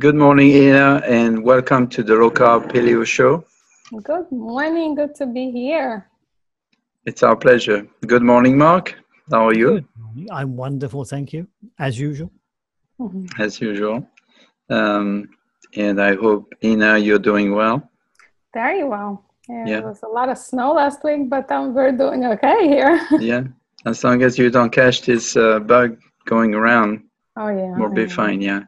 Good morning, Inna, and welcome to the Low Carb Paleo Show. Good morning. Good to be here. It's our pleasure. Good morning, Mark. How are you? I'm wonderful, thank you, as usual. Mm-hmm. As usual. Um, and I hope, Inna, you're doing well. Very well. Yeah, yeah. There was a lot of snow last week, but um, we're doing okay here. yeah. As long as you don't catch this uh, bug going around, oh yeah, we'll be fine. Yeah.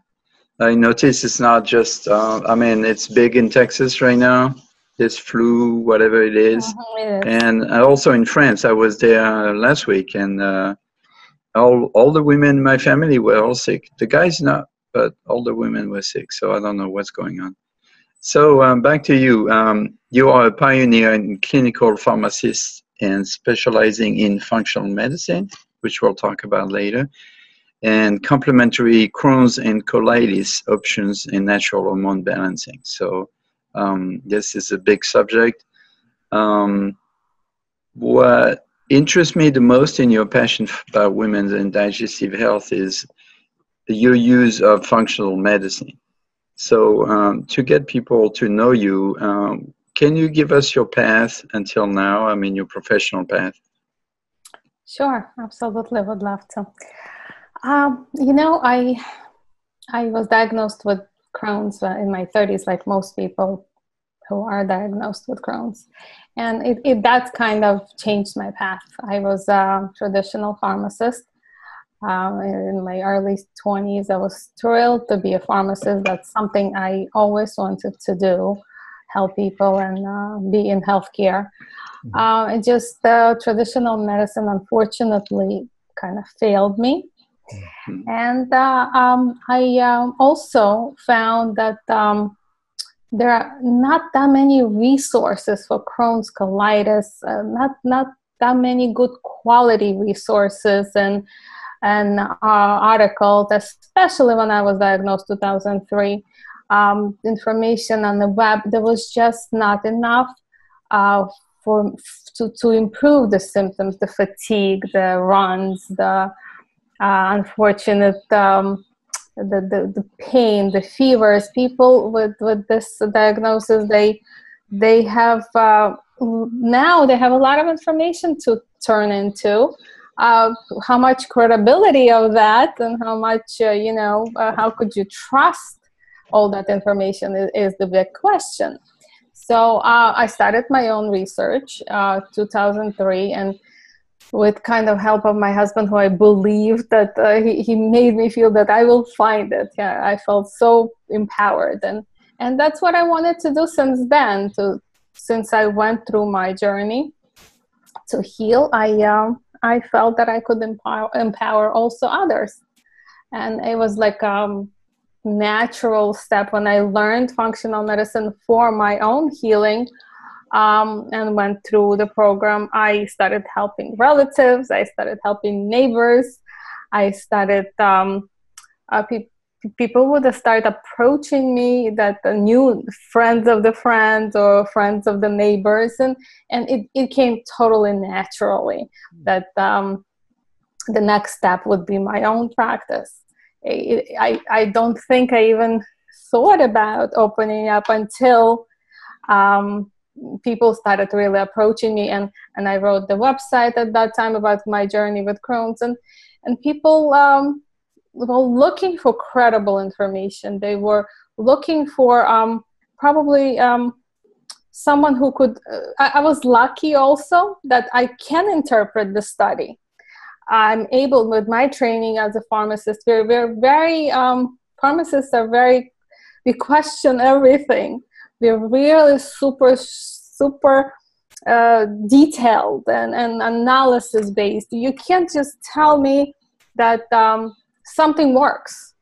I notice it's not just. Uh, I mean, it's big in Texas right now. This flu, whatever it is. Uh-huh, it is. and also in France. I was there last week, and uh, all all the women in my family were all sick. The guys not, but all the women were sick. So I don't know what's going on. So um, back to you. Um, you are a pioneer in clinical pharmacist and specializing in functional medicine, which we'll talk about later, and complementary Crohn's and colitis options in natural hormone balancing. So um, this is a big subject. Um, what interests me the most in your passion about women's and digestive health is your use of functional medicine. So um, to get people to know you, um, can you give us your path until now? I mean, your professional path. Sure, absolutely, would love to. Um, you know, I I was diagnosed with Crohn's uh, in my 30s, like most people who are diagnosed with Crohn's, and it, it that kind of changed my path. I was a traditional pharmacist. Um, in my early 20s, I was thrilled to be a pharmacist. That's something I always wanted to do help people and uh, be in healthcare. Mm-hmm. Uh, just uh, traditional medicine, unfortunately, kind of failed me. Mm-hmm. And uh, um, I um, also found that um, there are not that many resources for Crohn's colitis, uh, not not that many good quality resources and and uh, articles, especially when I was diagnosed 2003 um, information on the web, there was just not enough uh, for to, to improve the symptoms, the fatigue, the runs, the uh, unfortunate um, the, the, the pain, the fevers. People with, with this diagnosis, they they have uh, now they have a lot of information to turn into. Uh, how much credibility of that, and how much uh, you know, uh, how could you trust all that information is, is the big question. So uh, I started my own research, uh, 2003, and with kind of help of my husband, who I believed that uh, he, he made me feel that I will find it. Yeah, I felt so empowered, and and that's what I wanted to do since then. To since I went through my journey to heal, I um, I felt that I could empower empower also others, and it was like um, natural step when I learned functional medicine for my own healing um, and went through the program. I started helping relatives, I started helping neighbors, I started, um, uh, pe- people would start approaching me that uh, new friends of the friends or friends of the neighbors, and, and it, it came totally naturally that um, the next step would be my own practice. I, I don't think I even thought about opening up until um, people started really approaching me and, and I wrote the website at that time about my journey with Crohn's and, and people um, were looking for credible information. They were looking for um, probably um, someone who could, uh, I, I was lucky also that I can interpret the study. I'm able with my training as a pharmacist. We're, we're very, um, pharmacists are very, we question everything. We're really super, super uh, detailed and, and analysis based. You can't just tell me that um, something works.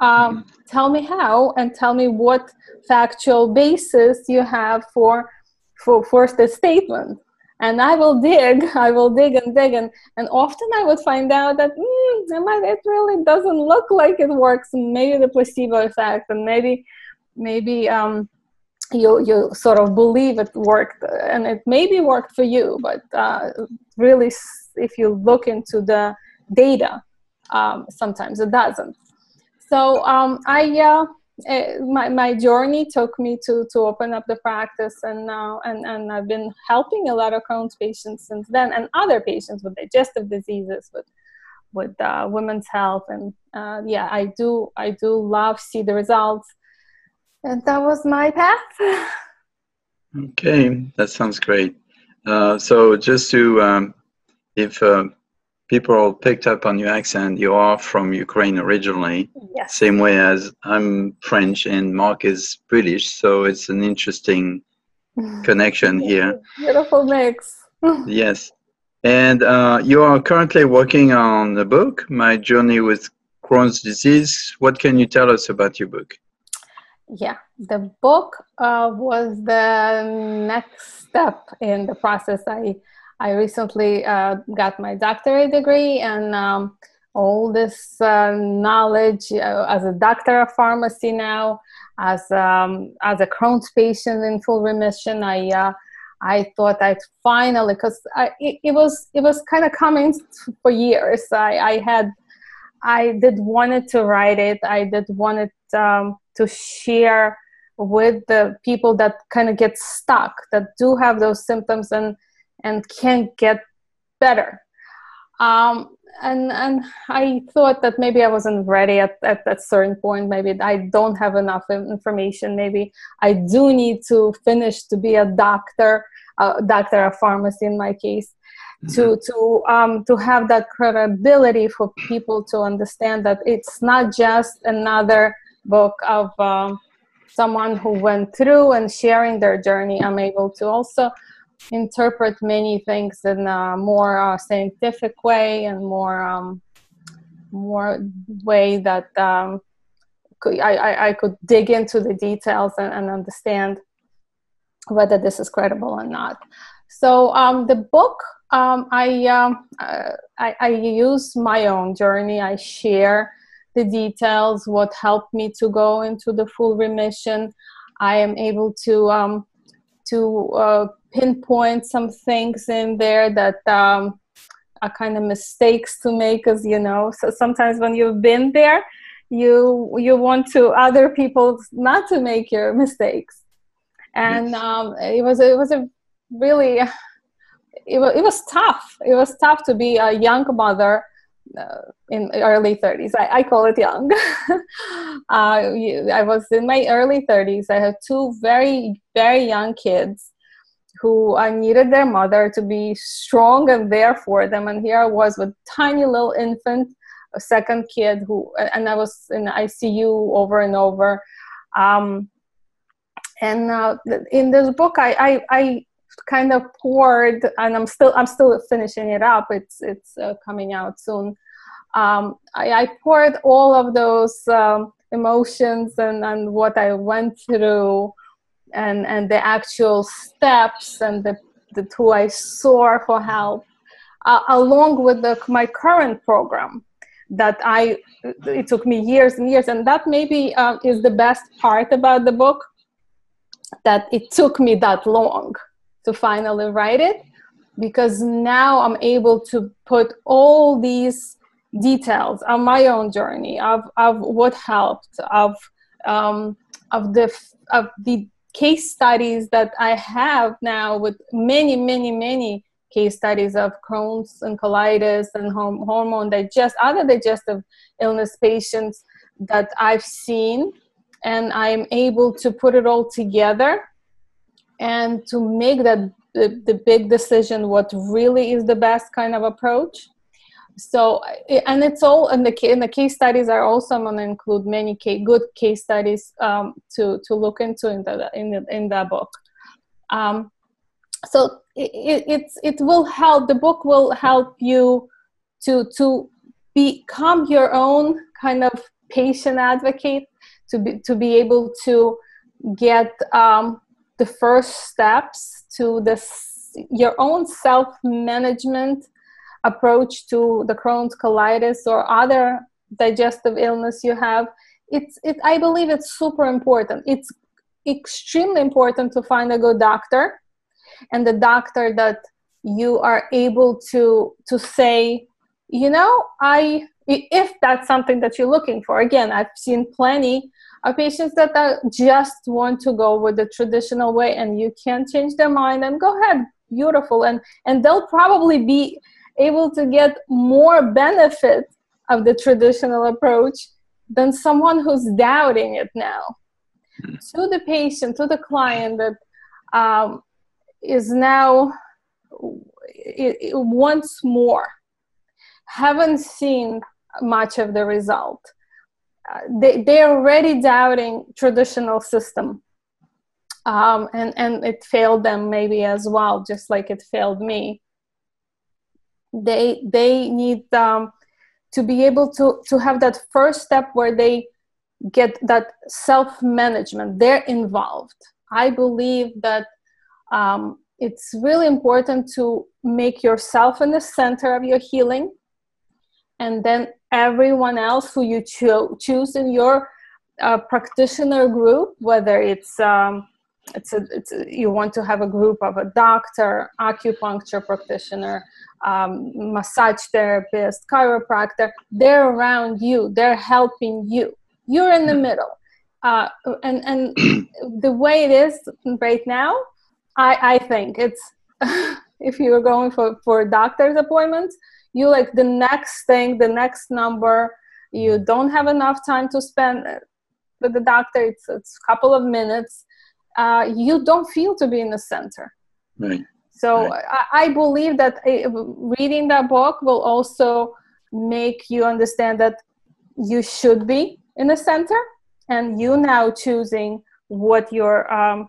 Um, tell me how and tell me what factual basis you have for, for, for the statement and I will dig, I will dig and dig, and, and often I would find out that mm, it really doesn't look like it works. Maybe the placebo effect, and maybe maybe um, you you sort of believe it worked, and it maybe worked for you, but uh, really, if you look into the data, um, sometimes it doesn't. So um, I uh, my, my journey took me to, to open up the practice and now and, and I've been helping a lot of Crohn's patients since then and other patients with digestive diseases with with uh, women's health and uh, yeah I do I do love see the results and that was my path okay that sounds great uh, so just to um, if uh, people picked up on your accent. You are from Ukraine originally. Yes. Same way as I'm French and Mark is British, so it's an interesting connection here. Beautiful mix. yes. And uh, you are currently working on a book, My Journey with Crohn's Disease. What can you tell us about your book? Yeah, the book uh, was the next step in the process. I I recently uh, got my doctorate degree and um, all this uh, knowledge uh, as a doctor of pharmacy now, as um, as a Crohn's patient in full remission. I uh, I thought I'd finally, because it, it was it was kind of coming for years. I, I had I did wanted to write it. I did wanted um, to share with the people that kind of get stuck, that do have those symptoms and and can get better. Um, and and I thought that maybe I wasn't ready at, at that certain point. Maybe I don't have enough information. Maybe I do need to finish to be a doctor, a doctor of pharmacy in my case, mm-hmm. to to um, to have that credibility for people to understand that it's not just another book of um, someone who went through and sharing their journey. I'm able to also interpret many things in a more uh, scientific way and more um, more way that um, I, I, could dig into the details and, and, understand whether this is credible or not. So um, the book, um, I, um, uh, I, I use my own journey. I share the details, what helped me to go into the full remission. I am able to um, to uh, pinpoint some things in there that um, are kind of mistakes to make as you know so sometimes when you've been there you you want to other people not to make your mistakes. And um, it was it was a really it was, it was tough. It was tough to be a young mother uh, in early 30s I, I call it young uh, i was in my early 30s i had two very very young kids who I needed their mother to be strong and there for them. And here I was with tiny little infant, a second kid who, and I was in ICU over and over. Um, and uh, in this book, I, I, I, kind of poured, and I'm still, I'm still finishing it up. It's, it's uh, coming out soon. Um, I, I, poured all of those um, emotions and, and what I went through and and the actual steps and the, the who I saw for help, uh, along with the, my current program that I it took me years and years, and that maybe uh, is the best part about the book that it took me that long to finally write it because now I'm able to put all these details on my own journey of, of what helped of um, of the of the case studies that I have now with many, many, many case studies of Crohn's and colitis and hormone digest other digestive illness patients that I've seen, and I'm able to put it all together and to make that the, the big decision what really is the best kind of approach so and it's all in the in the case studies are also going to include many case, good case studies um, to to look into in the in the, in the book. Um, so it, it's it will help the book will help you to to become your own kind of patient advocate to be to be able to get um, the first steps to this your own self management approach to the Crohn's colitis or other digestive illness you have, it's it, I believe it's super important. It's extremely important to find a good doctor and the doctor that you are able to to say, you know, I if that's something that you're looking for. Again, I've seen plenty of patients that are just want to go with the traditional way and you can't change their mind and go ahead beautiful and and they'll probably be able to get more benefit of the traditional approach than someone who's doubting it now. Hmm. to the patient to the client that um, is now it, it wants more. Haven't seen much of the result. Uh, they, they're already doubting traditional system. Um, and and it failed them maybe as well just like it failed me they they need um, to be able to to have that first step where they get that self management they're involved. I believe that um, it's really important to make yourself in the center of your healing and then everyone else who you cho- choose in your uh, practitioner group whether it's um, it's a, it's a, you want to have a group of a doctor acupuncture practitioner um, massage therapist chiropractor they're around you they're helping you you're in the middle uh, and and the way it is right now i i think it's if you're going for for doctor's appointments you like the next thing the next number you don't have enough time to spend with the doctor it's, it's a couple of minutes uh, you don't feel to be in the center. Right. So right. I, I, believe that uh, reading that book will also make you understand that you should be in the center, and you now choosing what your um,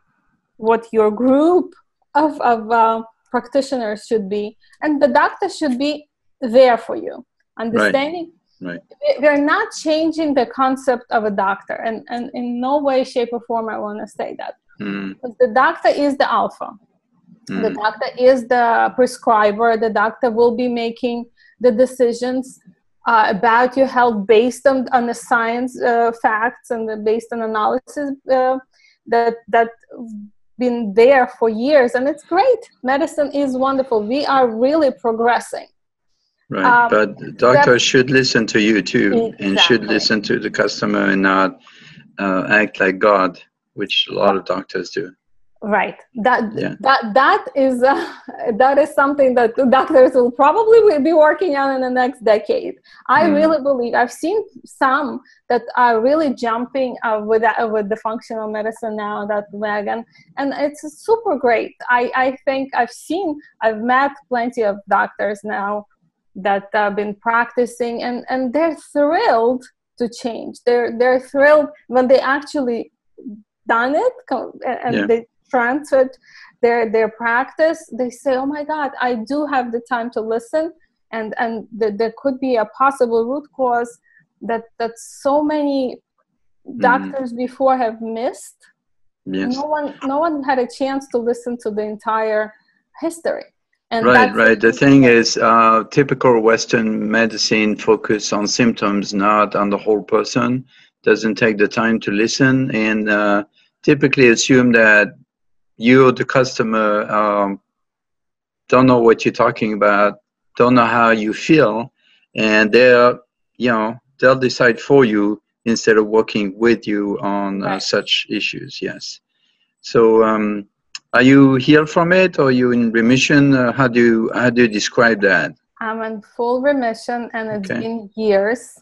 what your group of of uh, practitioners should be, and the doctor should be there for you, understanding. Right. We're not changing the concept of a doctor, and, and in no way, shape, or form I want to say that Mm. The doctor is the alpha. Mm. The doctor is the prescriber. The doctor will be making the decisions uh, about your health based on, on the science uh, facts and the, based on analysis uh, that that been there for years and it's great medicine is wonderful we are really progressing right um, but doctors should listen to you too exactly. and should listen to the customer and not uh, act like god which a lot of doctors do right that yeah. that that is uh, that is something that doctors will probably be working on in the next decade i mm. really believe i've seen some that are really jumping uh, with uh, with the functional medicine now that wagon and it's super great i i think i've seen i've met plenty of doctors now that have been practicing and and they're thrilled to change they're they're thrilled when they actually done it and yeah. they transferred their their practice they say oh my god i do have the time to listen and and th- there could be a possible root cause that that so many mm-hmm. doctors mm. before have missed yes. no one no one had a chance to listen to the entire history and right right the thing is uh, typical western medicine focus on symptoms not on the whole person doesn't take the time to listen and uh, typically assume that you, the customer, um, don't know what you're talking about, don't know how you feel, and they'll, you know, they'll decide for you instead of working with you on uh, such issues. Yes. So, um, are you healed from it, or are you in remission? Uh, how do you how do you describe that? I'm in full remission, and it's okay. been years.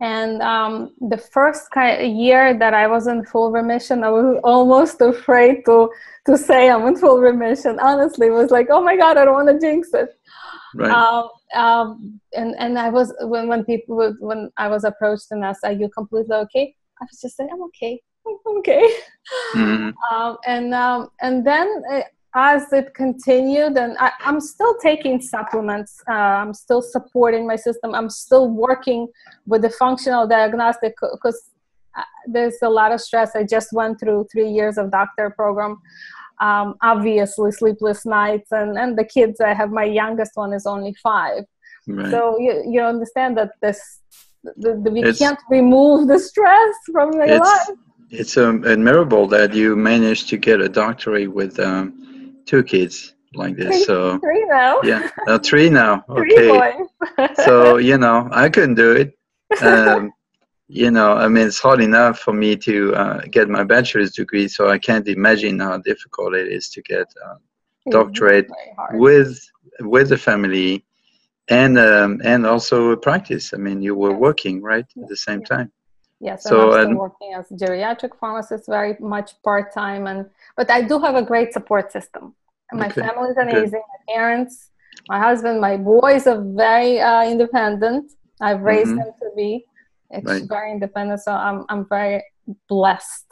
And um, the first year that I was in full remission, I was almost afraid to to say I'm in full remission. Honestly, it was like, oh my god, I don't want to jinx it. Right. Um, um, and and I was when when people when I was approached and asked, "Are you completely okay?" I was just saying, "I'm okay, I'm okay." Mm-hmm. Um, and um, and then uh, as it continued and I, am still taking supplements uh, i'm still supporting my system i'm still working with the functional diagnostic because uh, there's a lot of stress. I just went through three years of doctor program um, obviously sleepless nights and, and the kids i have my youngest one is only five. Right. so you, you understand that this the, the, we it's, can't remove the stress from your life. it's um, admirable that you managed to get a doctorate with um, two kids like this. Three, so three now. Yeah, uh, three now. Okay. Three so you know, I couldn't do it. Um, you know, I mean, it's hard enough for me to uh, get my bachelor's degree, so I can't imagine how difficult it is to get a doctorate with with the family and um, and also a practice. I mean, you were working right at the same time. Yes, so, I'm still working as geriatric pharmacist, very much part time, and but I do have a great support system. My okay. family is amazing. My parents, my husband, my boys are very uh, independent. I've raised mm-hmm. them to be it's right. very independent. So I'm I'm very blessed.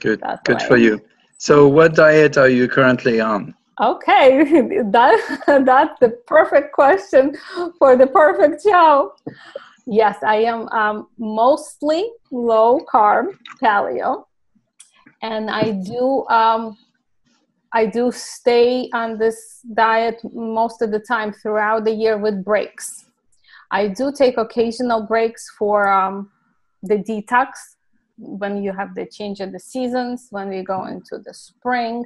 Good, good way. for you. So, what diet are you currently on? Okay, that that's the perfect question for the perfect show. Yes, I am um, mostly low carb paleo, and I do um, I do stay on this diet most of the time throughout the year with breaks. I do take occasional breaks for um, the detox when you have the change of the seasons, when we go into the spring,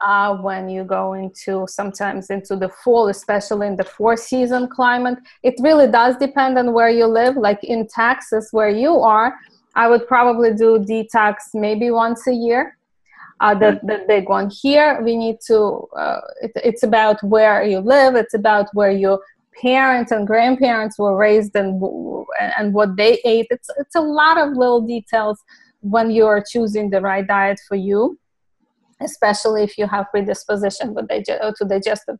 uh, when you go into sometimes into the fall, especially in the four season climate. It really does depend on where you live. Like in Texas, where you are, I would probably do detox maybe once a year. Uh, the, the big one here we need to uh, it, it's about where you live it's about where you parents and grandparents were raised and and what they ate it's it's a lot of little details when you are choosing the right diet for you especially if you have predisposition with dig- to digestive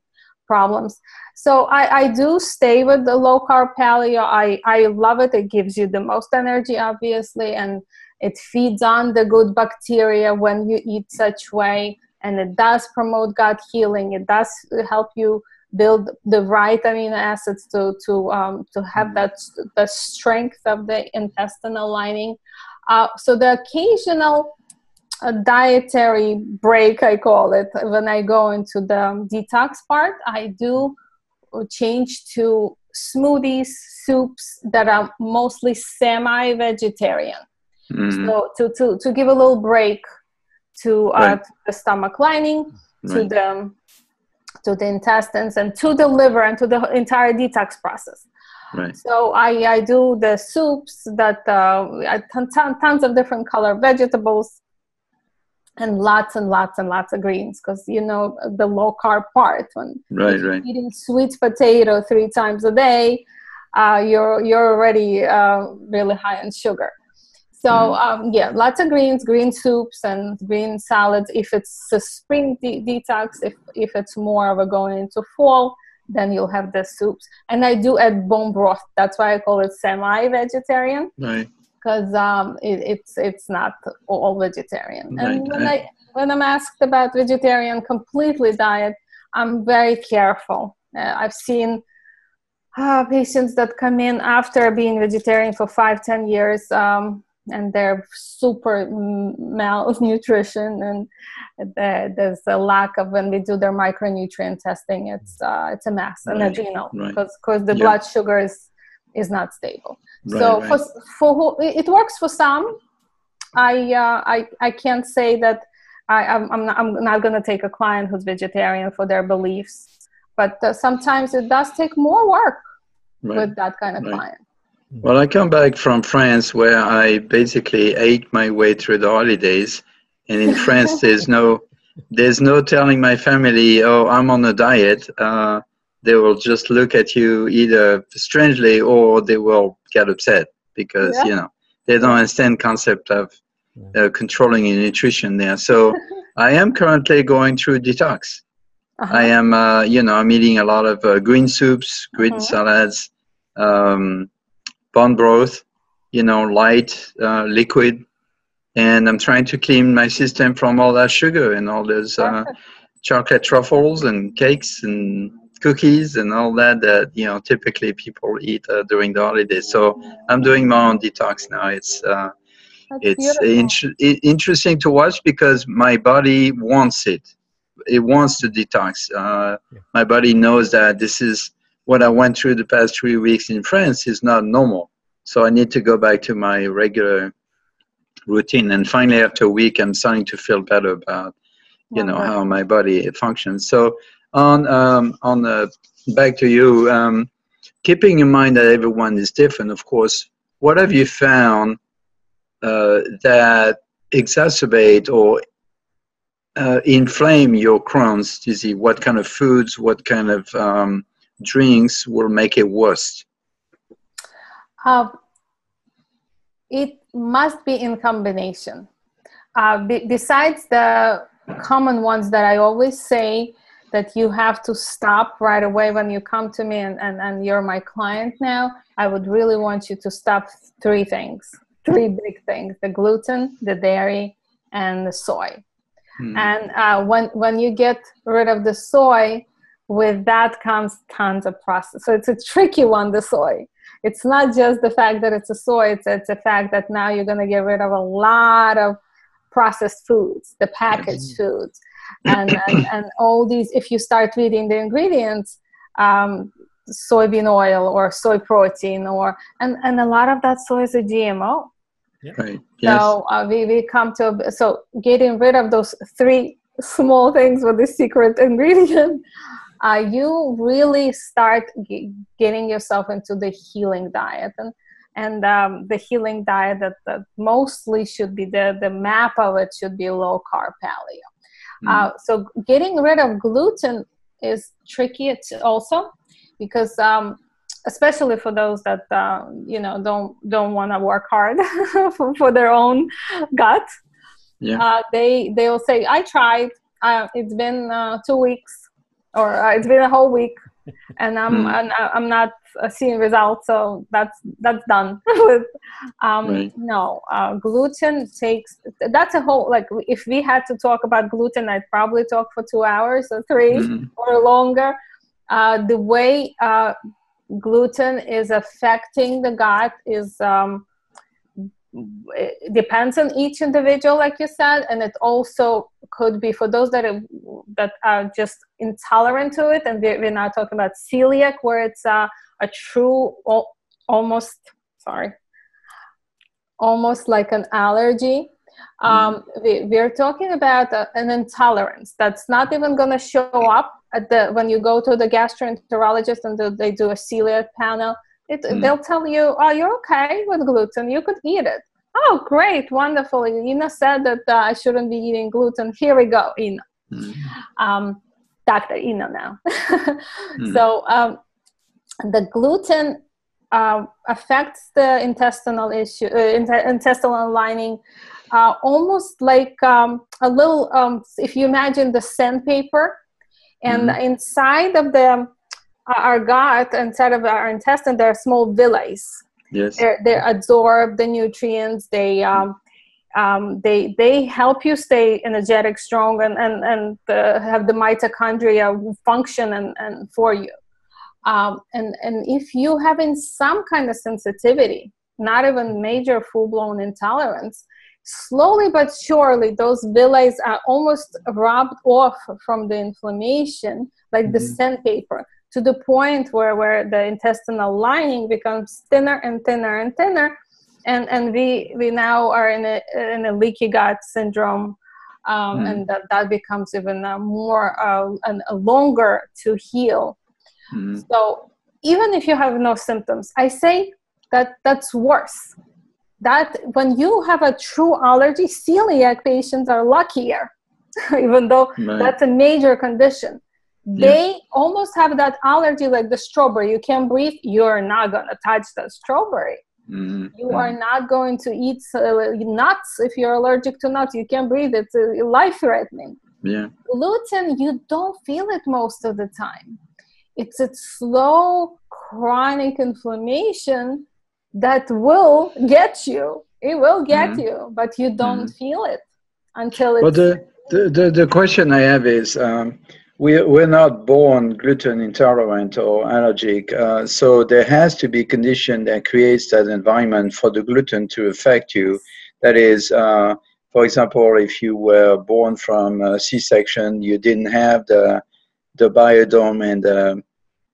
problems so I, I do stay with the low carb paleo I, I love it it gives you the most energy obviously and it feeds on the good bacteria when you eat such way and it does promote gut healing it does help you build the right amino acids to to um, to have mm-hmm. that the strength of the intestinal lining. Uh, so the occasional uh, dietary break, I call it, when I go into the detox part, I do change to smoothies, soups that are mostly semi-vegetarian. Mm-hmm. So to, to, to give a little break to, uh, right. to the stomach lining, right. to the to the intestines and to the liver and to the entire detox process. Right. So I, I do the soups that uh, tons, tons of different color vegetables and lots and lots and lots of greens because you know the low carb part when right, right. eating sweet potato three times a day uh, you're you're already uh, really high in sugar so mm. um, yeah, lots of greens, green soups and green salads. If it's a spring de- detox, if if it's more of a going into fall, then you'll have the soups. And I do add bone broth. That's why I call it semi-vegetarian. Right. Because um, it, it's it's not all vegetarian. Right. And when I when I'm asked about vegetarian completely diet, I'm very careful. Uh, I've seen uh, patients that come in after being vegetarian for five, ten years. Um, and they're super malnutrition and there's a lack of when we do their micronutrient testing it's uh, it's a mess right. and adrenal right. because because the yeah. blood sugar is is not stable right, so for for who it works for some. I uh, i i can't say that i i'm, I'm not, I'm not going to take a client who's vegetarian for their beliefs but uh, sometimes it does take more work with that kind of client. Well, I come back from France where I basically ate my way through the holidays, and in France there's no there's no telling my family, oh, I'm on a diet. Uh, they will just look at you either strangely or they will get upset because yeah. you know they don't understand concept of uh, controlling your nutrition there. So I am currently going through detox. Uh-huh. I am, uh, you know, I'm eating a lot of uh, green soups, green uh-huh. salads. Um, bone broth, you know, light, uh, liquid, and I'm trying to clean my system from all that sugar and all those uh, chocolate truffles and cakes and cookies and all that that you know typically people eat uh, during the holidays. So I'm doing my own detox now. It's uh, it's in- interesting to watch because my body wants it. It wants to detox. Uh, yeah. My body knows that this is what I went through the past three weeks in France is not normal. So I need to go back to my regular routine. And finally, after a week, I'm starting to feel better about, you know, how my body functions. So on um, on the back to you, um, keeping in mind that everyone is different. Of course, what have you found uh, that exacerbate or uh, inflame your Crohn's disease? What kind of foods, what kind of um, drinks will make it worse? Uh, it must be in combination. Uh, be- besides the common ones that I always say that you have to stop right away when you come to me and, and, and you're my client now, I would really want you to stop three things, three big things the gluten, the dairy, and the soy. Hmm. And uh, when, when you get rid of the soy, with that comes tons of process. So it's a tricky one, the soy. It's not just the fact that it's a soy, it's, it's the fact that now you're going to get rid of a lot of processed foods, the packaged foods, and, and, and all these. If you start reading the ingredients, um, soybean oil or soy protein, or and, and a lot of that soy is a GMO. Yeah. Right. Yes. So uh, we, we come to so getting rid of those three small things with the secret ingredient uh, you really start g- getting yourself into the healing diet and and um, the healing diet that, that, mostly should be the the map of it should be low carb paleo mm. uh, so getting rid of gluten is tricky also because um, especially for those that uh, you know don't don't want to work hard for, for, their own gut yeah. Uh, they they will say i tried uh, it's been uh, two weeks or uh, it's been a whole week and i'm mm. and i'm not uh, seeing results so that's that's done with um right. no uh, gluten takes that's a whole like if we had to talk about gluten i'd probably talk for two hours or 3 mm. or longer uh, the way uh, gluten is affecting the gut is um, it depends on each individual like you said and it also could be for those that are, that are just intolerant to it and we're, we're now talking about celiac where it's uh, a true almost sorry almost like an allergy mm-hmm. um, we, we're talking about uh, an intolerance that's not even going to show up at the when you go to the gastroenterologist and they do a celiac panel it, mm. They'll tell you, "Oh, you're okay with gluten. You could eat it." Oh, great, wonderful. Inna said that uh, I shouldn't be eating gluten. Here we go, Inna. Mm. Um, Dr. Inna now. mm. So um, the gluten uh, affects the intestinal issue, uh, intestinal lining, uh, almost like um, a little. Um, if you imagine the sandpaper, and mm. inside of the our gut inside of our intestine there are small villi yes. They're, they absorb the nutrients. They um, um, they they help you stay energetic strong and and, and uh, have the mitochondria function and, and for you. Um, and and if you having some kind of sensitivity not even major full-blown intolerance slowly but surely those villi are almost rubbed off from the inflammation like mm-hmm. the sandpaper to the point where, where the intestinal lining becomes thinner and thinner and thinner and and we we now are in a in a leaky gut syndrome um, mm. and that that becomes even uh, more uh, and uh, longer to heal mm. so even if you have no symptoms i say that that's worse that when you have a true allergy celiac patients are luckier even though right. that's a major condition they yeah. almost have that allergy like the strawberry. You can't breathe you're not going to touch the strawberry. Mm-hmm. you are not going to eat uh, nuts. If you're allergic to nuts you can't breathe. It's uh, life threatening yeah. Gluten you don't feel it most of the time. It's a slow chronic inflammation that will get you. It will get mm-hmm. you but you don't mm-hmm. feel it until it's well, the, the, the, the question i have is um, we, we're not born gluten intolerant or allergic, uh, so there has to be a condition that creates that environment for the gluten to affect you. That is, uh, for example, if you were born from a C-section, you didn't have the the biodome and the,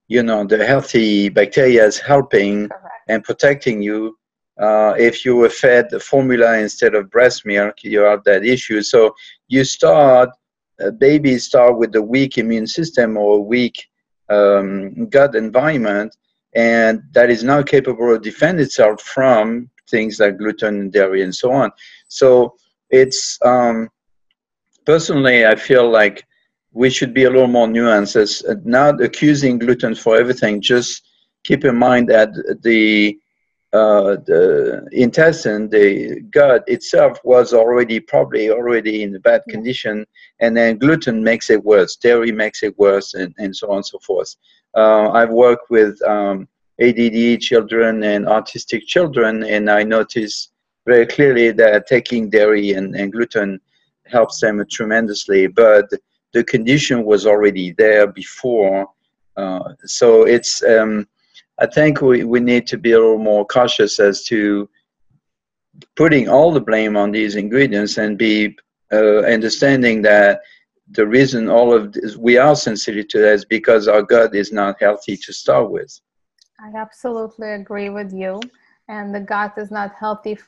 you know the healthy bacteria is helping Correct. and protecting you. Uh, if you were fed the formula instead of breast milk, you have that issue. So you start babies start with a weak immune system or a weak um, gut environment, and that is not capable of defend itself from things like gluten and dairy and so on. So it's um, personally, I feel like we should be a little more nuanced, not accusing gluten for everything. Just keep in mind that the uh, the intestine, the gut itself was already probably already in a bad condition, and then gluten makes it worse, dairy makes it worse, and, and so on and so forth. Uh, I've worked with um, ADD children and autistic children, and I noticed very clearly that taking dairy and, and gluten helps them tremendously, but the condition was already there before. Uh, so it's um, I think we, we need to be a little more cautious as to putting all the blame on these ingredients and be uh, understanding that the reason all of this, we are sensitive to that is because our gut is not healthy to start with. I absolutely agree with you and the gut is not healthy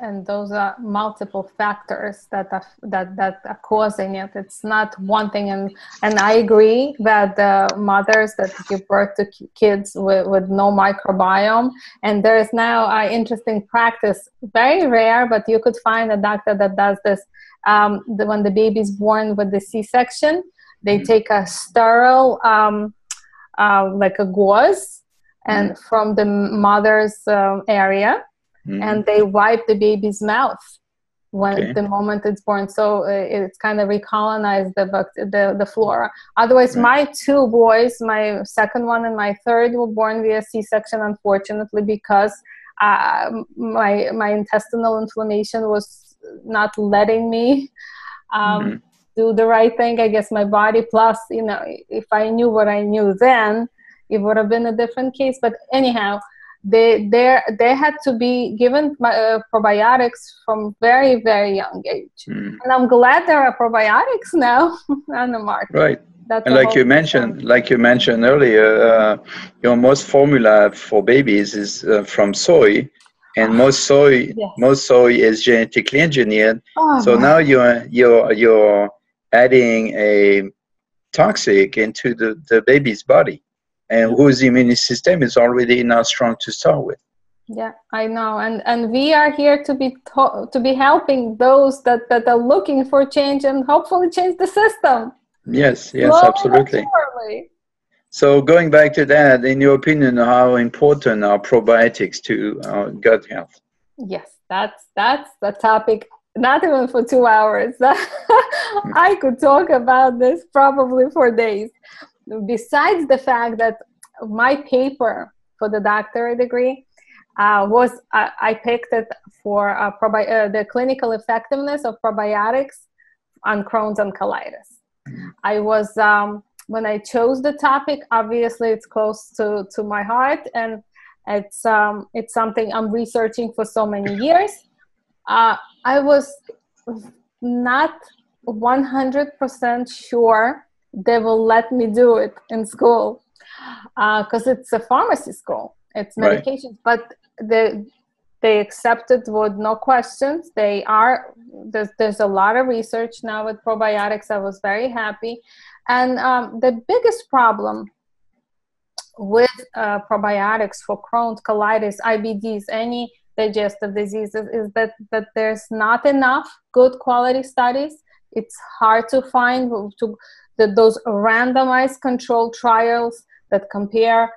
and those are multiple factors that are, that that are causing it it's not one thing and and i agree that the mothers that give birth to kids with, with no microbiome and there is now an interesting practice very rare but you could find a doctor that does this um, the, when the baby is born with the c-section they mm-hmm. take a sterile um, uh, like a gauze and mm-hmm. from the mother's um, area mm-hmm. and they wipe the baby's mouth when okay. the moment it's born so uh, it's kind of recolonized the, the the flora otherwise right. my two boys my second one and my third were born via c-section unfortunately because uh, my my intestinal inflammation was not letting me um, mm-hmm. do the right thing i guess my body plus you know if i knew what i knew then it would have been a different case. But anyhow, they they they had to be given uh, probiotics from very very young age, mm. and I'm glad there are probiotics now on the market. Right. That's and like you mentioned, like you mentioned earlier, uh, your most formula for babies is uh, from soy, and most soy yes. most soy is genetically engineered. Oh, so now you're you're you're adding a toxic into the, the baby's body and whose immune system is already not strong to start with. Yeah i know. And and we are here to be to, to be helping those that that are looking for change and hopefully change the system. Yes yes Slowly absolutely. so going back to that in your opinion how important are probiotics to our gut health? Yes that's that's the topic not even for two hours. I could talk about this probably for days besides the fact that my paper for the doctorate degree uh, was uh, I picked it for uh, probi- uh, the clinical effectiveness of probiotics on Crohn's and colitis. I was um, when I chose the topic. Obviously, it's close to to my heart, and it's um, it's something I'm researching for so many years. Uh, I was not 100% sure they will let me do it in school. Because uh, it's a pharmacy school. It's medications right. but they they accepted with no questions. They are there's, there's a lot of research now with probiotics. I was very happy. And um, the biggest problem with uh, probiotics for crohn's colitis ibds any digestive diseases is that that there's not enough good quality studies. It's hard to find to that those randomized controlled trials that compare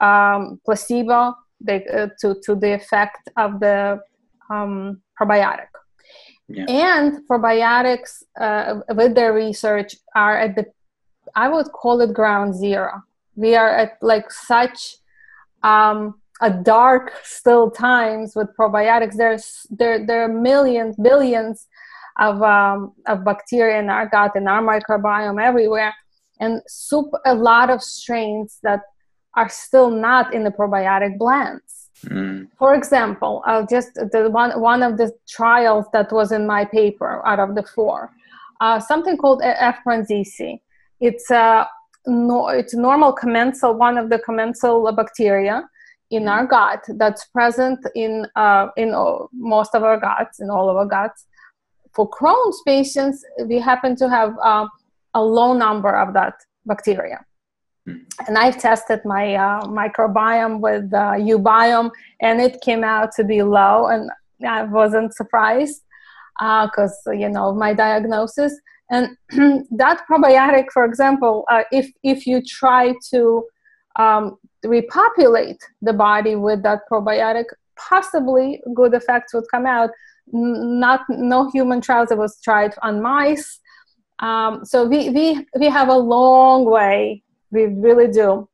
um, placebo they, uh, to, to the effect of the um, probiotic. Yeah. And probiotics, uh, with their research, are at the, I would call it ground zero. We are at like such um, a dark still times with probiotics. There's there there are millions, billions of, um, of bacteria in our gut and our microbiome everywhere and soup a lot of strains that are still not in the probiotic blends. Mm. For example, I'll just the one one of the trials that was in my paper out of the four, uh, something called F. prausnitzii. It's a no, it's normal commensal, one of the commensal bacteria in mm. our gut that's present in uh, in most of our guts, in all of our guts, for Crohn's patients, we happen to have uh, a low number of that bacteria. and I've tested my uh, microbiome with uh, uBiome, and it came out to be low, and I wasn't surprised because uh, you know my diagnosis. And that probiotic, for example, uh, if if you try to um, repopulate the body with that probiotic, possibly good effects would come out. Not no human trials. It was tried on mice. Um, so we, we we have a long way we really do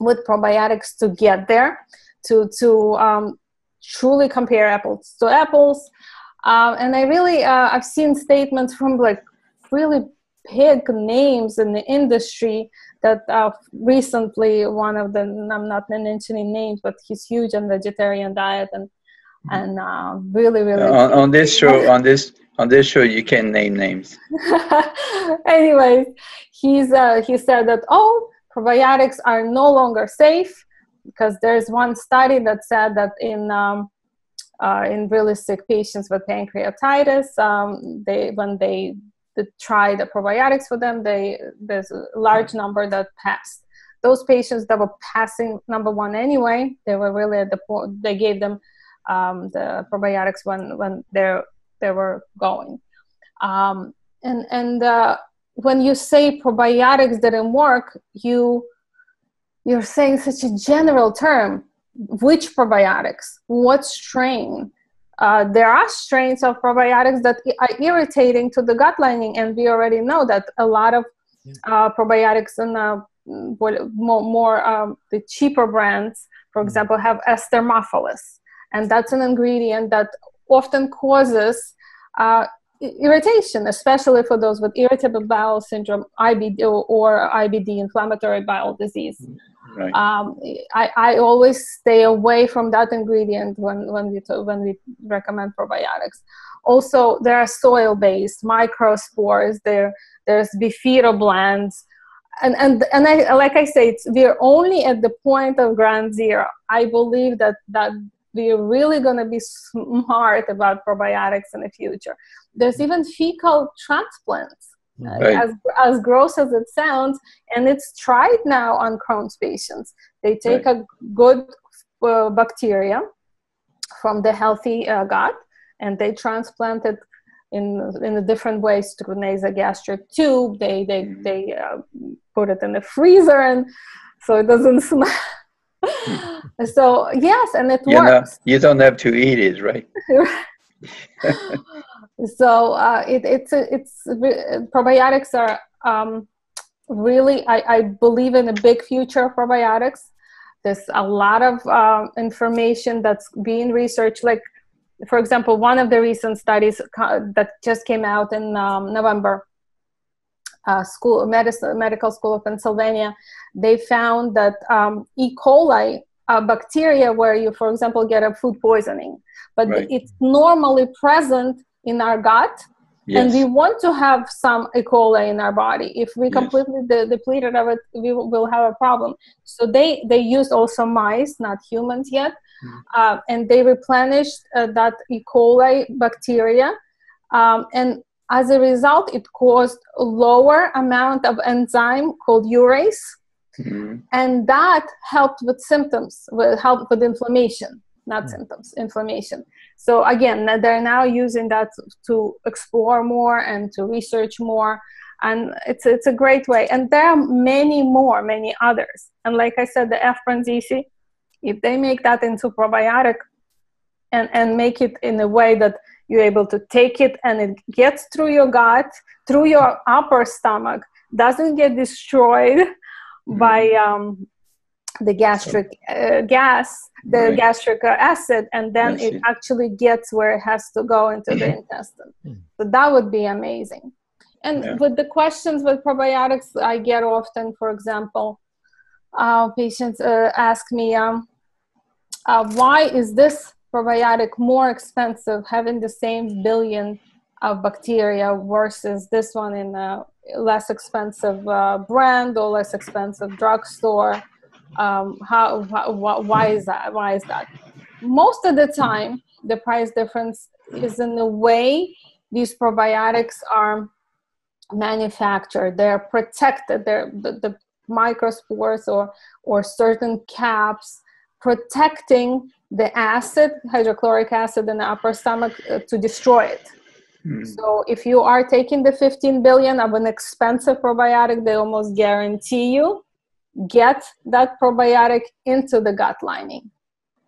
with probiotics to get there to to um, truly compare apples to apples um, and i really uh, i've seen statements from like really big names in the industry that uh, recently one of them i'm not mentioning names but he's huge on vegetarian diet and. And uh, really really on, on this show on this on this show you can name names. Anyways he's uh, he said that oh probiotics are no longer safe because there's one study that said that in um, uh, in really sick patients with pancreatitis um, they when they, they tried the probiotics for them they there's a large number that passed. Those patients that were passing number one anyway they were really at the point they gave them um, the probiotics when when they're they were going um, and and uh, when you say probiotics didn't work, you you're saying such a general term. Which probiotics? What strain? Uh, there are strains of probiotics that are irritating to the gut lining, and we already know that a lot of uh, probiotics and uh, more, more um, the cheaper brands, for mm-hmm. example, have Esteromophilus, and that's an ingredient that often causes uh, irritation, especially for those with irritable bowel syndrome, IBD or IBD, inflammatory bowel disease. Right. Um, I, I always stay away from that ingredient when, when, we, when we recommend probiotics. Also, there are soil-based microspores. There, there's bifido blends. And, and, and I, like I say, we're only at the point of ground zero. I believe that, that we're really going to be smart about probiotics in the future. There's even fecal transplants, uh, right. as, as gross as it sounds, and it's tried now on Crohn's patients. They take right. a good uh, bacteria from the healthy uh, gut and they transplant it in in a different ways through nasogastric tube. They they mm-hmm. they uh, put it in the freezer and so it doesn't smell so yes, and it you works. Know, you don't have to eat it, right? so uh, it, it's it's probiotics are um, really I, I believe in a big future of probiotics. There's a lot of um, information that's being researched. Like, for example, one of the recent studies that just came out in um, November uh, school medicine medical school of pennsylvania they found that um, e coli a bacteria where you for example get a food poisoning but right. it's normally present in our gut yes. and we want to have some e coli in our body if we completely yes. de- depleted of it we will have a problem so they they used also mice not humans yet mm. uh, and they replenished uh, that e coli bacteria um, and as a result, it caused a lower amount of enzyme called urease, mm-hmm. and that helped with symptoms, with helped with inflammation, not mm-hmm. symptoms, inflammation. So again, they're now using that to explore more and to research more, and it's it's a great way. And there are many more, many others. And like I said, the F. prausnitzii, if they make that into probiotic, and and make it in a way that you're able to take it and it gets through your gut through your upper stomach doesn't get destroyed mm-hmm. by um, the gastric uh, gas the right. gastric acid and then it actually gets where it has to go into the intestine hmm. so that would be amazing and yeah. with the questions with probiotics i get often for example uh, patients uh, ask me um, uh, why is this probiotic more expensive having the same billion of bacteria versus this one in a less expensive uh, brand or less expensive drugstore um, how, how why is that? Why is that? Most of the time the price difference is in the way these probiotics are manufactured. They're protected. They're the, the microspores or or certain caps protecting the acid hydrochloric acid in the upper stomach uh, to destroy it mm. so if you are taking the 15 billion of an expensive probiotic they almost guarantee you get that probiotic into the gut lining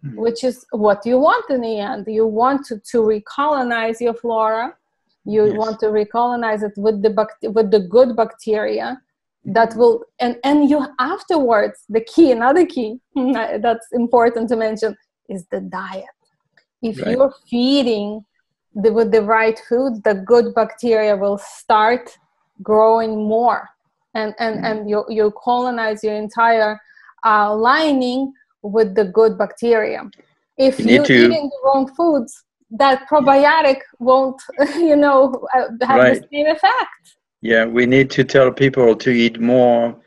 mm. which is what you want in the end you want to, to recolonize your flora you yes. want to recolonize it with the bact- with the good bacteria that mm-hmm. will and and you afterwards the key another key that's important to mention is the diet if right. you're feeding the, with the right food, the good bacteria will start growing more and and mm. and you you colonize your entire uh, lining with the good bacteria if you are eating the wrong foods that probiotic won't you know uh, have right. the same effect yeah we need to tell people to eat more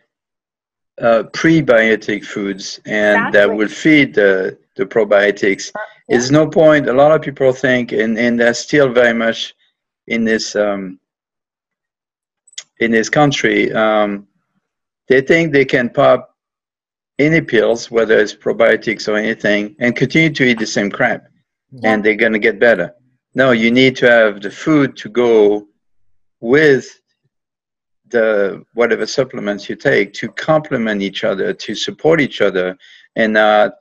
uh, prebiotic foods and exactly. that will feed the the probiotics yeah. there's no point a lot of people think and and that's still very much in this um, in this country um, they think they can pop any pills whether it's probiotics or anything and continue to eat the same crap yeah. and they're going to get better. No, you need to have the food to go with the whatever supplements you take to complement each other, to support each other, and not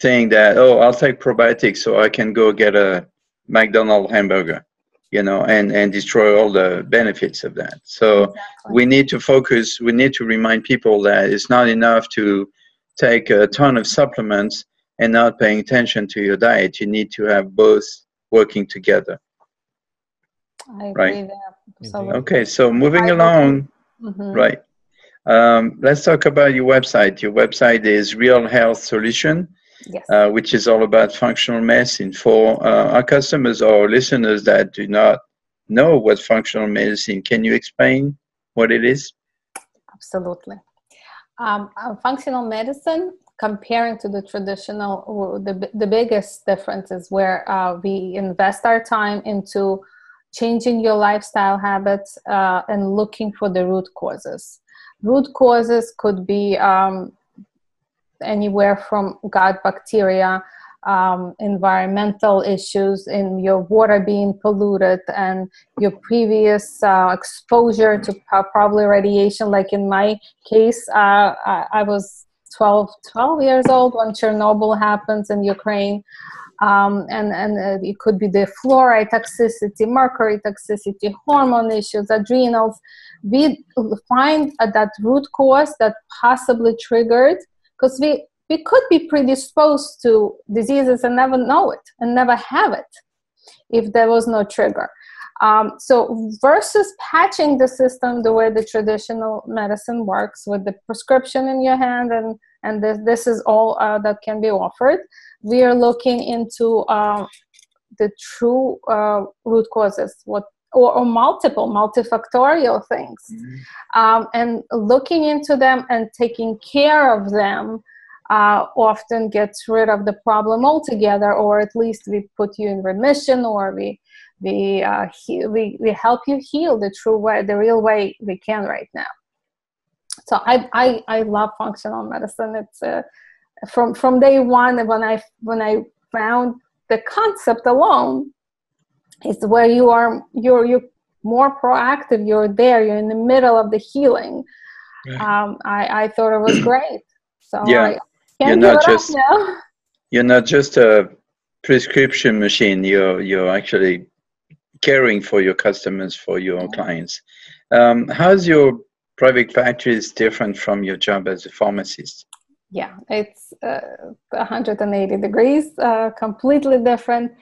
think that oh, I'll take probiotics so I can go get a McDonald's hamburger, you know, and and destroy all the benefits of that. So exactly. we need to focus. We need to remind people that it's not enough to take a ton of supplements and not paying attention to your diet. You need to have both working together. I right. Okay, so moving along, mm-hmm. right. Um, let's talk about your website. Your website is Real Health Solution, yes. uh, which is all about functional medicine. For uh, our customers or listeners that do not know what functional medicine, can you explain what it is? Absolutely. Um, uh, functional medicine comparing to the traditional the, the biggest difference is where uh, we invest our time into changing your lifestyle habits uh, and looking for the root causes root causes could be um, anywhere from gut bacteria um, environmental issues in your water being polluted and your previous uh, exposure to probably radiation like in my case uh, I, was 12, 12 years old when Chernobyl happens in Ukraine. Um, and and uh, it could be the fluoride toxicity, mercury toxicity, hormone issues, adrenals. We find that root cause that possibly triggered because we we could be predisposed to diseases and never know it and never have it if there was no trigger. Um, so versus patching the system the way the traditional medicine works with the prescription in your hand and and this, this is all uh, that can be offered we are looking into uh, the true uh, root causes what or, or multiple multifactorial things. Mm-hmm. um, and looking into them and taking care of them uh, often gets rid of the problem altogether or at least we put you in remission or we we uh, he, we, we help you heal the true way the real way we can right now. So i i, I love functional medicine. It's uh, from from day one when i when i found the concept alone is where you are you're you're more proactive you're there you're in the middle of the healing yeah. um, I, I thought it was great so yeah you're not just you're not just a prescription machine you're you're actually caring for your customers, for your clients. Um, how's your private practice different from your job as a pharmacist? Yeah, it's uh, 180 degrees, uh, completely different.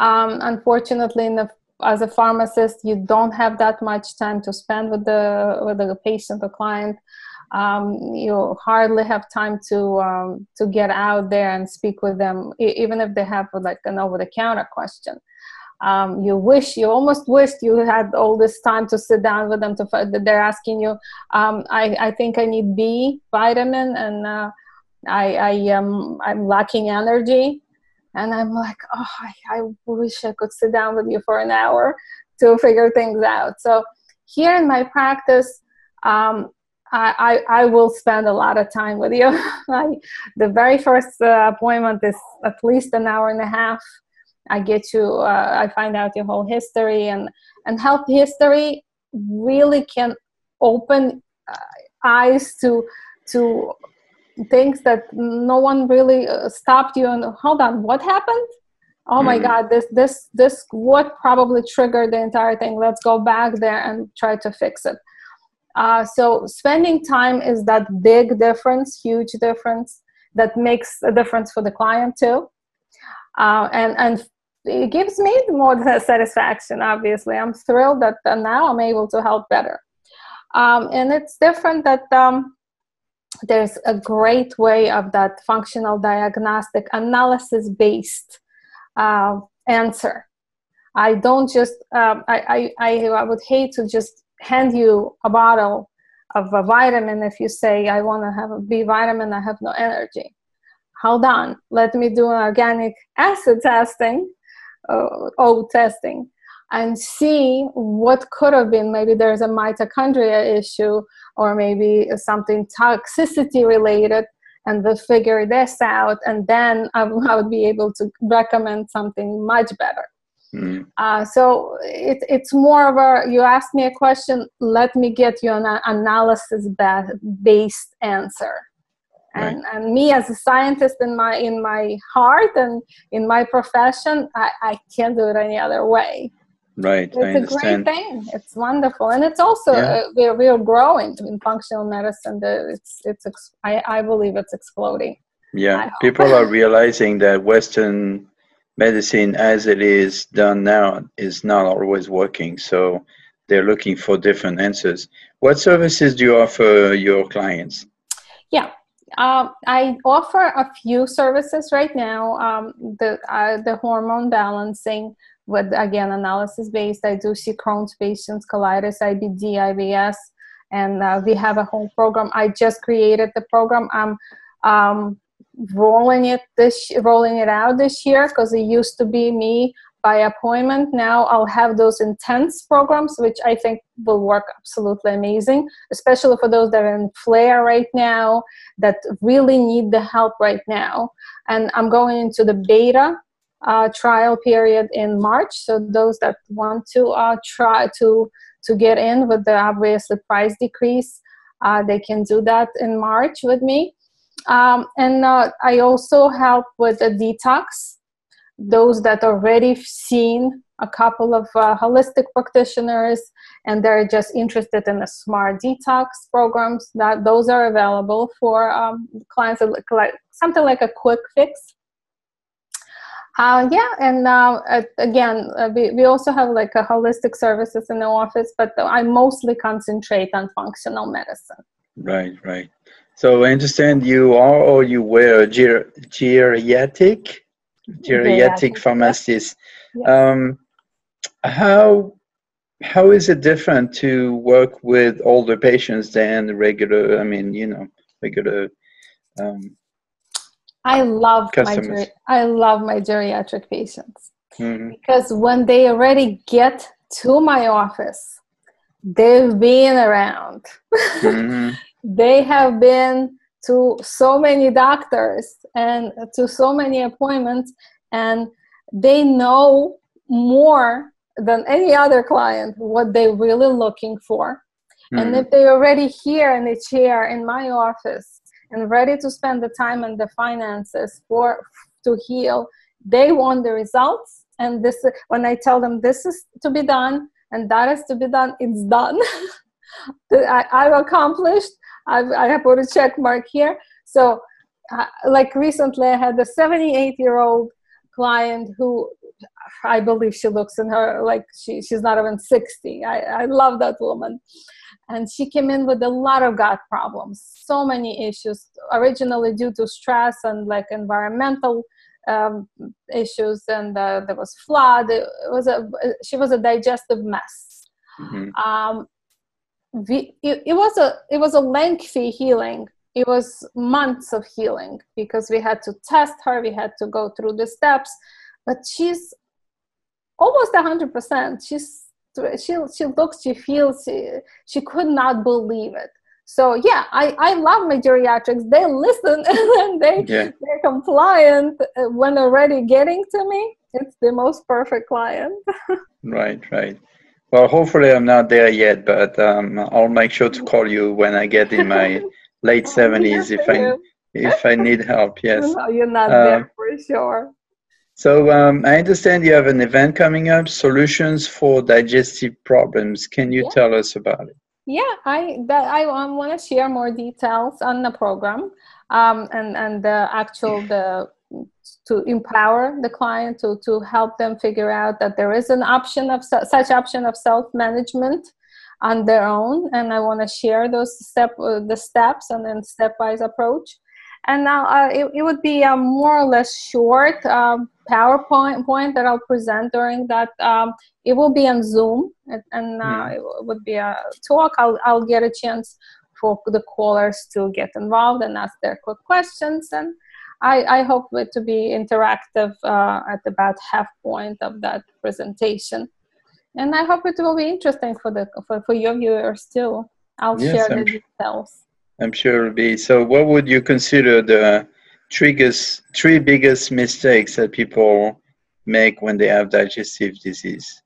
Um, unfortunately, the, as a pharmacist, you don't have that much time to spend with the with the patient or client. Um, you hardly have time to um, to get out there and speak with them, even if they have like an over the counter question um, you wish you almost wished you had all this time to sit down with them to that they're asking you um, I, I think i need b vitamin and uh, i i am i'm lacking energy and i'm like oh I, I wish i could sit down with you for an hour to figure things out so here in my practice um, I, I, I will spend a lot of time with you. I, the very first uh, appointment is at least an hour and a half. I get you, uh, I find out your whole history, and, and health history really can open uh, eyes to, to things that no one really uh, stopped you and hold on, what happened? oh my mm. god this this this what probably triggered the entire thing. Let's go back there and try to fix it. Uh, so spending time is that big difference huge difference that makes a difference for the client too. Uh, and and it gives me more satisfaction obviously. I'm thrilled that now i'm able to help better. Um, and it's different that um, there's a great way of that functional diagnostic analysis based uh, answer. I don't just, um, I, I, I would hate to just hand you a bottle of a vitamin if you say, I want to have a B vitamin, I have no energy. Hold on, let me do an organic acid testing, uh, O testing, and see what could have been. Maybe there's a mitochondria issue, or maybe something toxicity related and we'll figure this out and then I, I would be able to recommend something much better mm. uh, so it, it's more of a you asked me a question let me get you an analysis based answer and, and me as a scientist in my in my heart and in my profession I, I can't do it any other way Right. It's a great thing. It's wonderful, and it's also yeah. uh, we're we're growing in functional medicine. The, it's it's ex- I I believe it's exploding. Yeah, people are realizing that Western medicine, as it is done now, is not always working. So they're looking for different answers. What services do you offer your clients? Yeah, uh, I offer a few services right now. Um, the uh, the hormone balancing with again analysis based. I do see Crohn's patients, colitis, IBD, IBS, and uh, we have a whole program. I just created the program. I'm um, rolling it this rolling it out this year because it used to be me by appointment. Now I'll have those intense programs, which I think will work absolutely amazing, especially for those that are in flare right now that really need the help right now. And I'm going into the beta uh, trial period in March. So those that want to uh, try to to get in with the obviously price decrease, uh, they can do that in March with me. Um, and uh, I also help with a detox. Those that already seen a couple of uh, holistic practitioners and they're just interested in the smart detox programs that those are available for um, clients like something like a quick fix uh, yeah, and uh, again, uh, we, we also have like a holistic services in the office, but I mostly concentrate on functional medicine. Right, right. So I understand you are or you were ger- geriatric, geriatric pharmacist. Yes. Um, how how is it different to work with older patients than regular? I mean, you know, regular um, I love my I love my geriatric patients mm-hmm. because when they already get to my office, they've been around. Mm-hmm. they have been to so many doctors and to so many appointments, and they know more than any other client what they're really looking for. Mm-hmm. And if they're already here in the chair in my office, and ready to spend the time and the finances for to heal they want the results. And this when i tell them this is to be done and that is to be done it's done. I, have accomplished. I've, i have put a check mark here. So uh, like recently i had a 78 year old client who i believe she looks in her like she, she's not even 60 I, I love that woman and she came in with a lot of gut problems so many issues originally due to stress and like environmental um, issues and uh, there was flood. It was a she was a digestive mess. Mm-hmm. um, we, it, it was a it was a lengthy healing. It was months of healing because we had to test her we had to go through the steps. But she's almost 100% she's she she looks she feels she, she could not believe it. So yeah i i love my geriatrics. They listen and they yeah. they're compliant uh, when they're getting to me it's the most perfect client. Right right. Well hopefully i'm not there yet but um, i'll make sure to call you when i get in my late 70s if i if i need help yes. No, you're not uh, there for sure so um, I understand you have an event coming up, solutions for digestive problems. Can you yeah. tell us about it? Yeah, I that I um, want to share more details on the program um, and and the actual the to empower the client to to help them figure out that there is an option of such option of self management on their own and i want to share those step uh, the steps and then stepwise approach and now uh, it, it would be a more or less short um, PowerPoint point that I'll present during that. Um, it will be on Zoom, and, and uh, mm. it would be a talk. I'll, I'll get a chance for the callers to get involved and ask their quick questions. And I, I hope it to be interactive uh, at about half point of that presentation. And I hope it will be interesting for the for, for your viewers too. I'll yes, share I'm the details. I'm sure it'll be. So, what would you consider the triggers, three biggest mistakes that people make when they have digestive disease?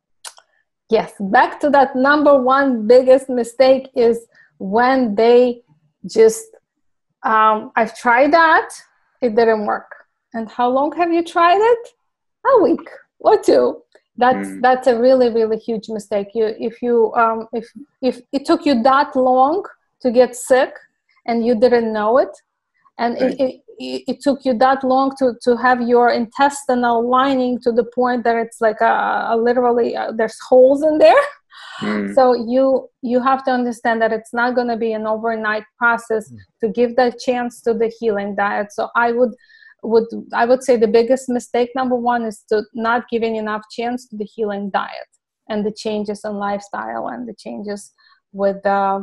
Yes, back to that number one biggest mistake is when they just, um, I've tried that, it didn't work. And how long have you tried it? A week or two. That's mm. that's a really really huge mistake. You if you um, if if it took you that long to get sick and you didn't know it, and right. it, it, it, took you that long to, to have your intestinal lining to the point that it's like a, a literally uh, there's holes in there mm. so you you have to understand that it's not going to be an overnight process mm. to give that chance to the healing diet so i would would i would say the biggest mistake number one is to not giving enough chance to the healing diet and the changes in lifestyle and the changes with uh,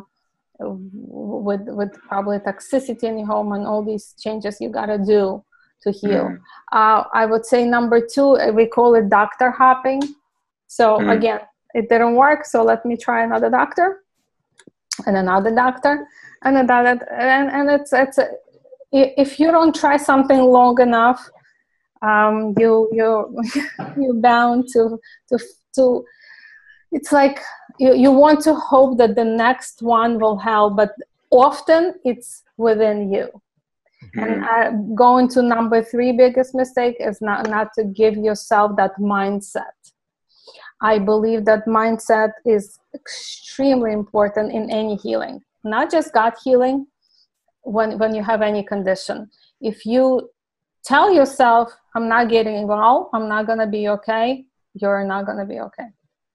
with with probably toxicity in your home and all these changes you got to do to heal. Mm. Uh, I would say number two, uh, we call it doctor hopping. So mm. again, it didn't work, so let me try another doctor and another doctor and another, and, and it's it's a, if you don't try something long enough, um, you you you're bound to to to it's like you, you want to hope that the next one will help but often it's within you. Mm-hmm. and uh, going to number three biggest mistake is not not to give yourself that mindset. I believe that mindset is extremely important in any healing. Not just gut healing when when you have any condition. If you tell yourself i'm not getting well i'm not going to be okay you're not going to be okay.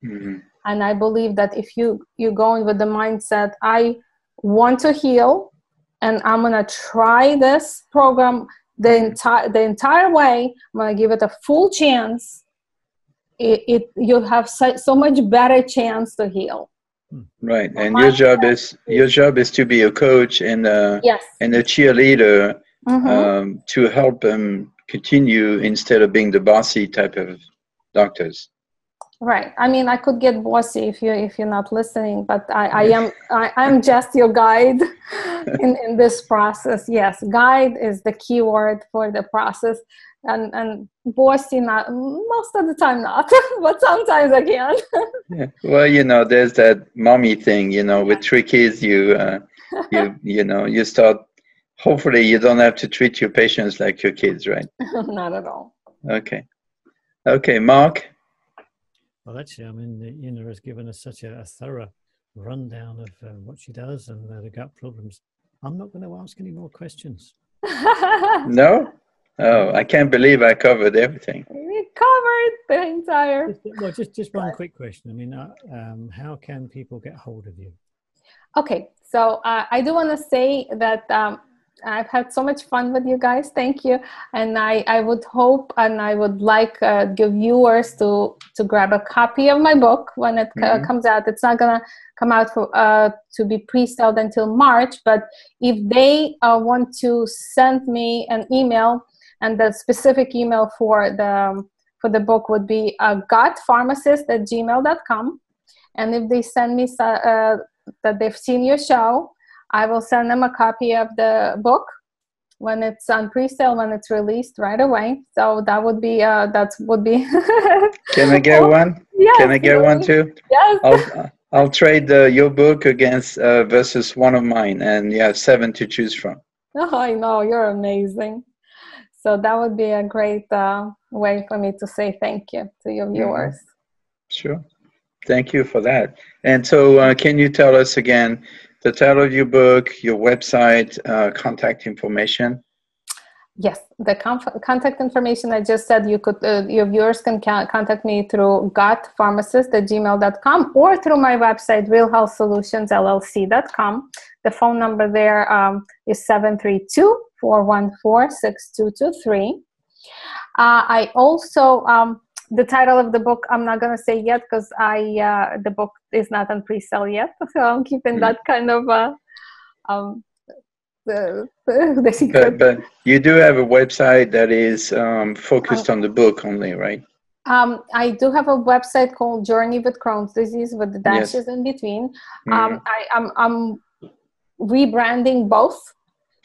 Mm-hmm. And I believe that if you you go in with the mindset, I want to heal, and I'm gonna try this program the entire the entire way. I'm gonna give it a full chance. It, it you have so, so much better chance to heal. Right, and your job is your job is to be a coach and a, yes. and a cheerleader mm-hmm. um, to help them continue instead of being the bossy type of doctors right. I mean i could get bossy if you if you're not listening but i i am i i'm just your guide in in this process. Yes guide is the key word for the process. And and bossy not most of the time not but sometimes i can. Yeah. well you know there's that mommy thing you know with three kids you uh, you you know you start hopefully you don't have to treat your patients like your kids right? Not at all. Okay. Okay mark well, actually, I mean, Inna has given us such a, a thorough rundown of uh, what she does and uh, the gut problems. I'm not going to ask any more questions. no? Oh, I can't believe I covered everything. We covered the entire. Just, well, just just one quick question. I mean, uh, um, how can people get hold of you? Okay, so uh, I do want to say that um, I've had so much fun with you guys. Thank you. And I, I would hope and I would like uh, the viewers to to grab a copy of my book when it mm-hmm. comes out. It's not gonna come out for uh, to be pre-sold until March. But if they uh, want to send me an email, and the specific email for the for the book would be uh, gutpharmacist at gmail.com. And if they send me uh, that they've seen your show, I will send them a copy of the book when it's on pre-sale when it's released right away. So that would be uh, that would be. Can I get one? Yes, Can I get one too? Yes. I'll, I'll trade uh, your book against uh, versus one of mine, and you have seven to choose from. Oh, I know you're amazing. So that would be a great uh, way for me to say thank you to your viewers. Mm-hmm. Sure. Thank you for that. And so, uh, can you tell us again the title of your book, your website, uh, contact information? Yes, the contact information I just said you could, uh, your viewers can ca- contact me through gutpharmacist at gmail.com or through my website, realhealthsolutionsllc.com. The phone number there um, is 732 414 6223. Uh, I also, um, the title of the book, I'm not going to say yet because I uh, the book is not on pre sale yet. So I'm keeping mm that kind of. Uh, um, the, the secret. But, but, you do have a website that is um, focused um, on the book only, right? Um, I do have a website called Journey with Crohn's Disease with the dashes yes. in between. Mm. Um, I, I'm, I'm rebranding both.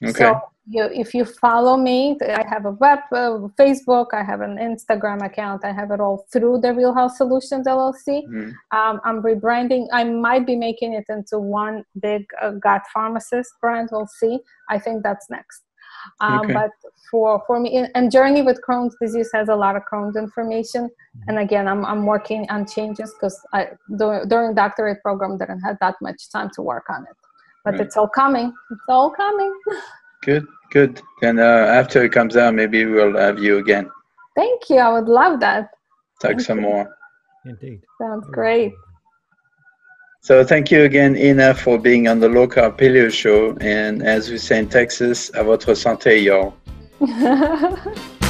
Okay. So you, if you follow me, I have a web, uh, Facebook, I have an Instagram account, I have it all through the Real Health Solutions LLC. Mm. Um, I'm rebranding. I might be making it into one big uh, Gut Pharmacist brand. We'll see. I think that's next. Um, okay. But for for me, and Journey with Crohn's disease has a lot of Crohn's information. And again, I'm I'm working on changes because I during doctorate program didn't have that much time to work on it. But right. it's all coming. It's all coming. Good, good. And uh, after it comes out, maybe we'll have you again. Thank you. I would love that. Talk thank some you. more. Indeed. Sounds great. So thank you again, Inna, for being on the Low Carb Paleo Show. And as we say in Texas, à votre santé, y'all.